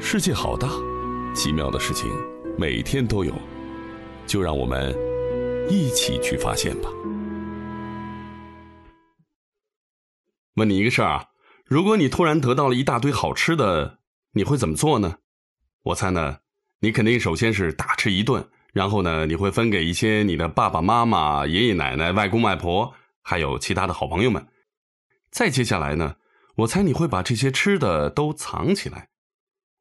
世界好大，奇妙的事情每天都有，就让我们一起去发现吧。问你一个事儿啊，如果你突然得到了一大堆好吃的，你会怎么做呢？我猜呢，你肯定首先是大吃一顿，然后呢，你会分给一些你的爸爸妈妈、爷爷奶奶、外公外婆，还有其他的好朋友们。再接下来呢，我猜你会把这些吃的都藏起来。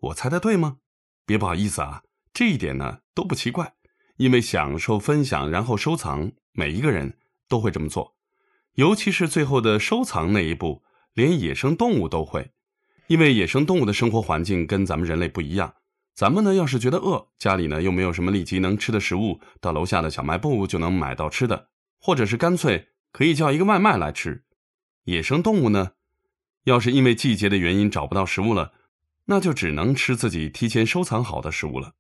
我猜的对吗？别不好意思啊，这一点呢都不奇怪，因为享受分享，然后收藏，每一个人都会这么做，尤其是最后的收藏那一步，连野生动物都会，因为野生动物的生活环境跟咱们人类不一样。咱们呢，要是觉得饿，家里呢又没有什么立即能吃的食物，到楼下的小卖部就能买到吃的，或者是干脆可以叫一个外卖来吃。野生动物呢，要是因为季节的原因找不到食物了。那就只能吃自己提前收藏好的食物了。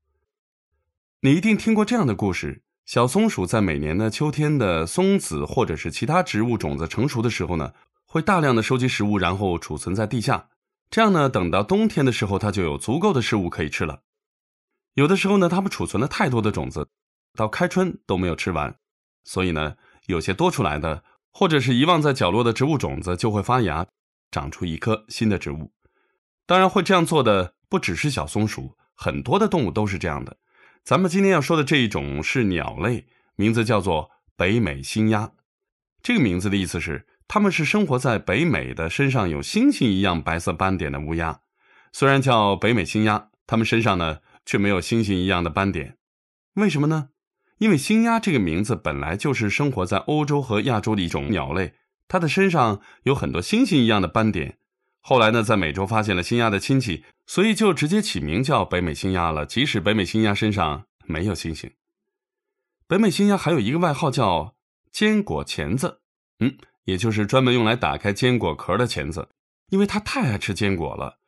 你一定听过这样的故事：小松鼠在每年的秋天的松子或者是其他植物种子成熟的时候呢，会大量的收集食物，然后储存在地下。这样呢，等到冬天的时候，它就有足够的食物可以吃了。有的时候呢，它们储存了太多的种子，到开春都没有吃完，所以呢，有些多出来的或者是遗忘在角落的植物种子就会发芽，长出一棵新的植物。当然会这样做的不只是小松鼠，很多的动物都是这样的。咱们今天要说的这一种是鸟类，名字叫做北美星鸦。这个名字的意思是，它们是生活在北美的，身上有星星一样白色斑点的乌鸦。虽然叫北美星鸦，它们身上呢却没有星星一样的斑点。为什么呢？因为星鸦这个名字本来就是生活在欧洲和亚洲的一种鸟类，它的身上有很多星星一样的斑点。后来呢，在美洲发现了新鸭的亲戚，所以就直接起名叫北美新鸭了。即使北美新鸭身上没有星星，北美新鸭还有一个外号叫“坚果钳子”，嗯，也就是专门用来打开坚果壳的钳子，因为它太爱吃坚果了。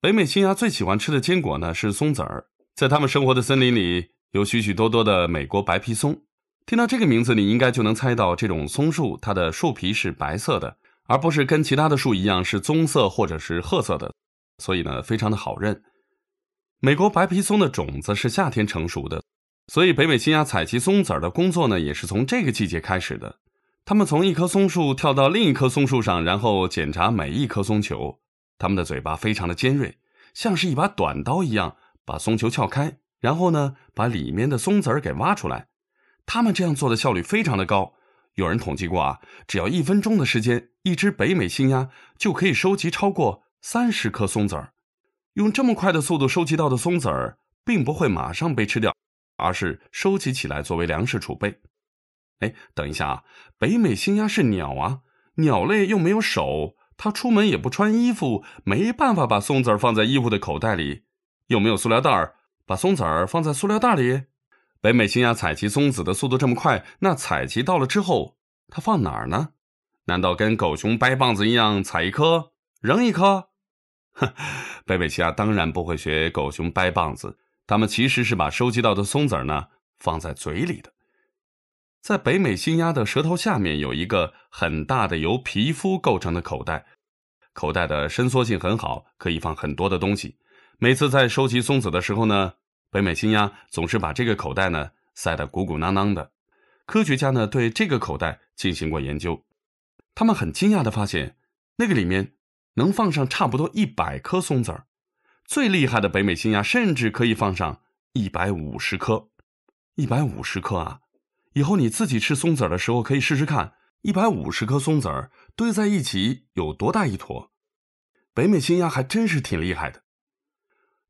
北美新鸭最喜欢吃的坚果呢是松子儿，在它们生活的森林里有许许多多的美国白皮松。听到这个名字，你应该就能猜到这种松树它的树皮是白色的。而不是跟其他的树一样是棕色或者是褐色的，所以呢非常的好认。美国白皮松的种子是夏天成熟的，所以北美新鸭采集松子儿的工作呢也是从这个季节开始的。他们从一棵松树跳到另一棵松树上，然后检查每一颗松球。他们的嘴巴非常的尖锐，像是一把短刀一样，把松球撬开，然后呢把里面的松子儿给挖出来。他们这样做的效率非常的高。有人统计过啊，只要一分钟的时间，一只北美新鸭就可以收集超过三十颗松子儿。用这么快的速度收集到的松子儿，并不会马上被吃掉，而是收集起来作为粮食储备。哎，等一下啊，北美新鸭是鸟啊，鸟类又没有手，它出门也不穿衣服，没办法把松子儿放在衣服的口袋里，又没有塑料袋儿，把松子儿放在塑料袋里。北美新鸭采集松子的速度这么快，那采集到了之后，它放哪儿呢？难道跟狗熊掰棒子一样，采一颗扔一颗？哼，北美新鸭当然不会学狗熊掰棒子，它们其实是把收集到的松子呢放在嘴里的。在北美新鸭的舌头下面有一个很大的由皮肤构成的口袋，口袋的伸缩性很好，可以放很多的东西。每次在收集松子的时候呢。北美新鸭总是把这个口袋呢塞得鼓鼓囊囊的。科学家呢对这个口袋进行过研究，他们很惊讶的发现，那个里面能放上差不多一百颗松子儿。最厉害的北美新鸭甚至可以放上一百五十颗。一百五十颗啊！以后你自己吃松子儿的时候可以试试看，一百五十颗松子儿堆在一起有多大一坨。北美新鸭还真是挺厉害的。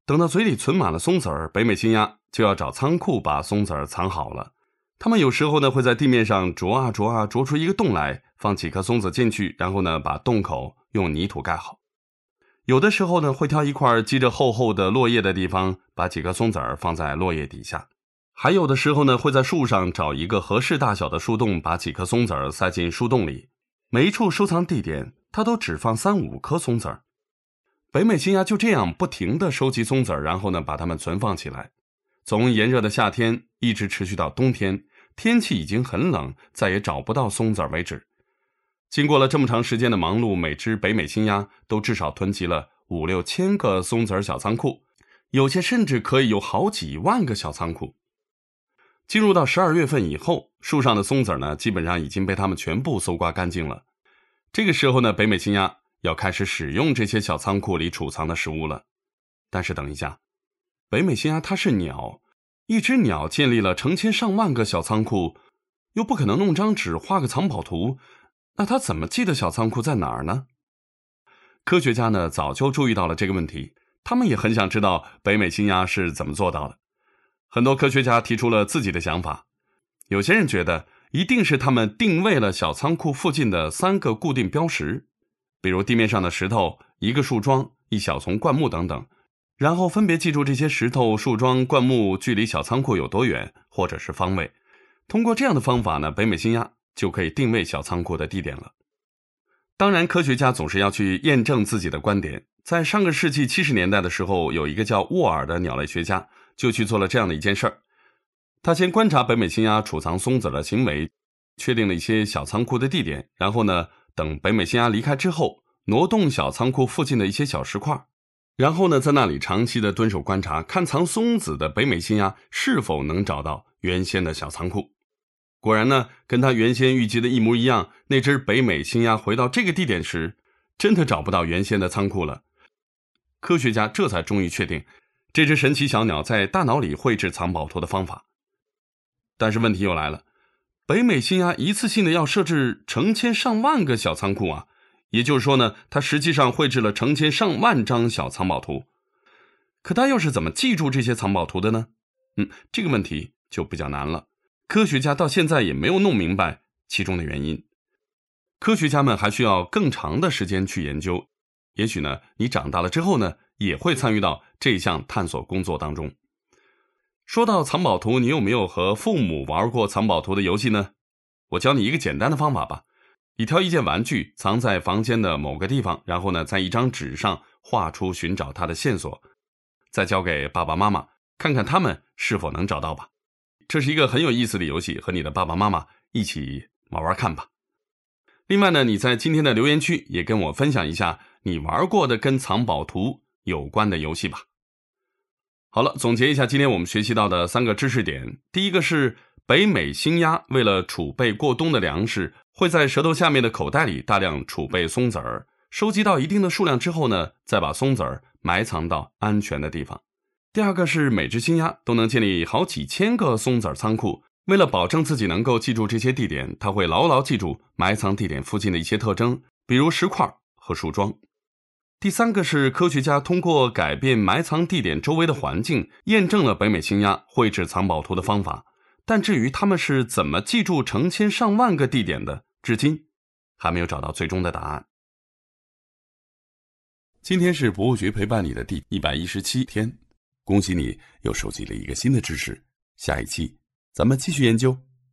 等到嘴里存满了松子儿，北美新鸭就要找仓库把松子儿藏好了。他们有时候呢会在地面上啄啊啄啊啄出一个洞来，放几颗松子进去，然后呢把洞口用泥土盖好。有的时候呢会挑一块积着厚厚的落叶的地方，把几颗松子儿放在落叶底下。还有的时候呢会在树上找一个合适大小的树洞，把几颗松子儿塞进树洞里。每一处收藏地点，它都只放三五颗松子儿。北美新鸭就这样不停地收集松子儿，然后呢，把它们存放起来，从炎热的夏天一直持续到冬天，天气已经很冷，再也找不到松子儿为止。经过了这么长时间的忙碌，每只北美新鸭都至少囤积了五六千个松子儿小仓库。有些甚至可以有好几万个小仓库。进入到十二月份以后，树上的松子呢，基本上已经被它们全部搜刮干净了。这个时候呢，北美青鸭要开始使用这些小仓库里储藏的食物了。但是等一下，北美青鸭它是鸟，一只鸟建立了成千上万个小仓库，又不可能弄张纸画个藏宝图，那它怎么记得小仓库在哪儿呢？科学家呢早就注意到了这个问题，他们也很想知道北美新鸭是怎么做到的。很多科学家提出了自己的想法，有些人觉得一定是他们定位了小仓库附近的三个固定标识，比如地面上的石头、一个树桩、一小丛灌木等等，然后分别记住这些石头、树桩、灌木距离小仓库有多远，或者是方位。通过这样的方法呢，北美新鸭就可以定位小仓库的地点了。当然，科学家总是要去验证自己的观点。在上个世纪七十年代的时候，有一个叫沃尔的鸟类学家。就去做了这样的一件事儿，他先观察北美新鸭储藏松子的行为，确定了一些小仓库的地点，然后呢，等北美新鸭离开之后，挪动小仓库附近的一些小石块，然后呢，在那里长期的蹲守观察，看藏松子的北美新鸭是否能找到原先的小仓库。果然呢，跟他原先预计的一模一样，那只北美新鸭回到这个地点时，真的找不到原先的仓库了。科学家这才终于确定。这只神奇小鸟在大脑里绘制藏宝图的方法，但是问题又来了，北美新鸭一次性的要设置成千上万个小仓库啊，也就是说呢，他实际上绘制了成千上万张小藏宝图，可他又是怎么记住这些藏宝图的呢？嗯，这个问题就比较难了，科学家到现在也没有弄明白其中的原因，科学家们还需要更长的时间去研究，也许呢，你长大了之后呢？也会参与到这项探索工作当中。说到藏宝图，你有没有和父母玩过藏宝图的游戏呢？我教你一个简单的方法吧：你挑一件玩具藏在房间的某个地方，然后呢，在一张纸上画出寻找它的线索，再交给爸爸妈妈，看看他们是否能找到吧。这是一个很有意思的游戏，和你的爸爸妈妈一起玩玩看吧。另外呢，你在今天的留言区也跟我分享一下你玩过的跟藏宝图。有关的游戏吧。好了，总结一下今天我们学习到的三个知识点。第一个是北美星鸭为了储备过冬的粮食，会在舌头下面的口袋里大量储备松子儿，收集到一定的数量之后呢，再把松子儿埋藏到安全的地方。第二个是每只青鸭都能建立好几千个松子儿仓库，为了保证自己能够记住这些地点，它会牢牢记住埋藏地点附近的一些特征，比如石块和树桩。第三个是科学家通过改变埋藏地点周围的环境，验证了北美青鸭绘制藏宝图的方法。但至于他们是怎么记住成千上万个地点的，至今还没有找到最终的答案。今天是博物学陪伴你的第一百一十七天，恭喜你又收集了一个新的知识。下一期咱们继续研究。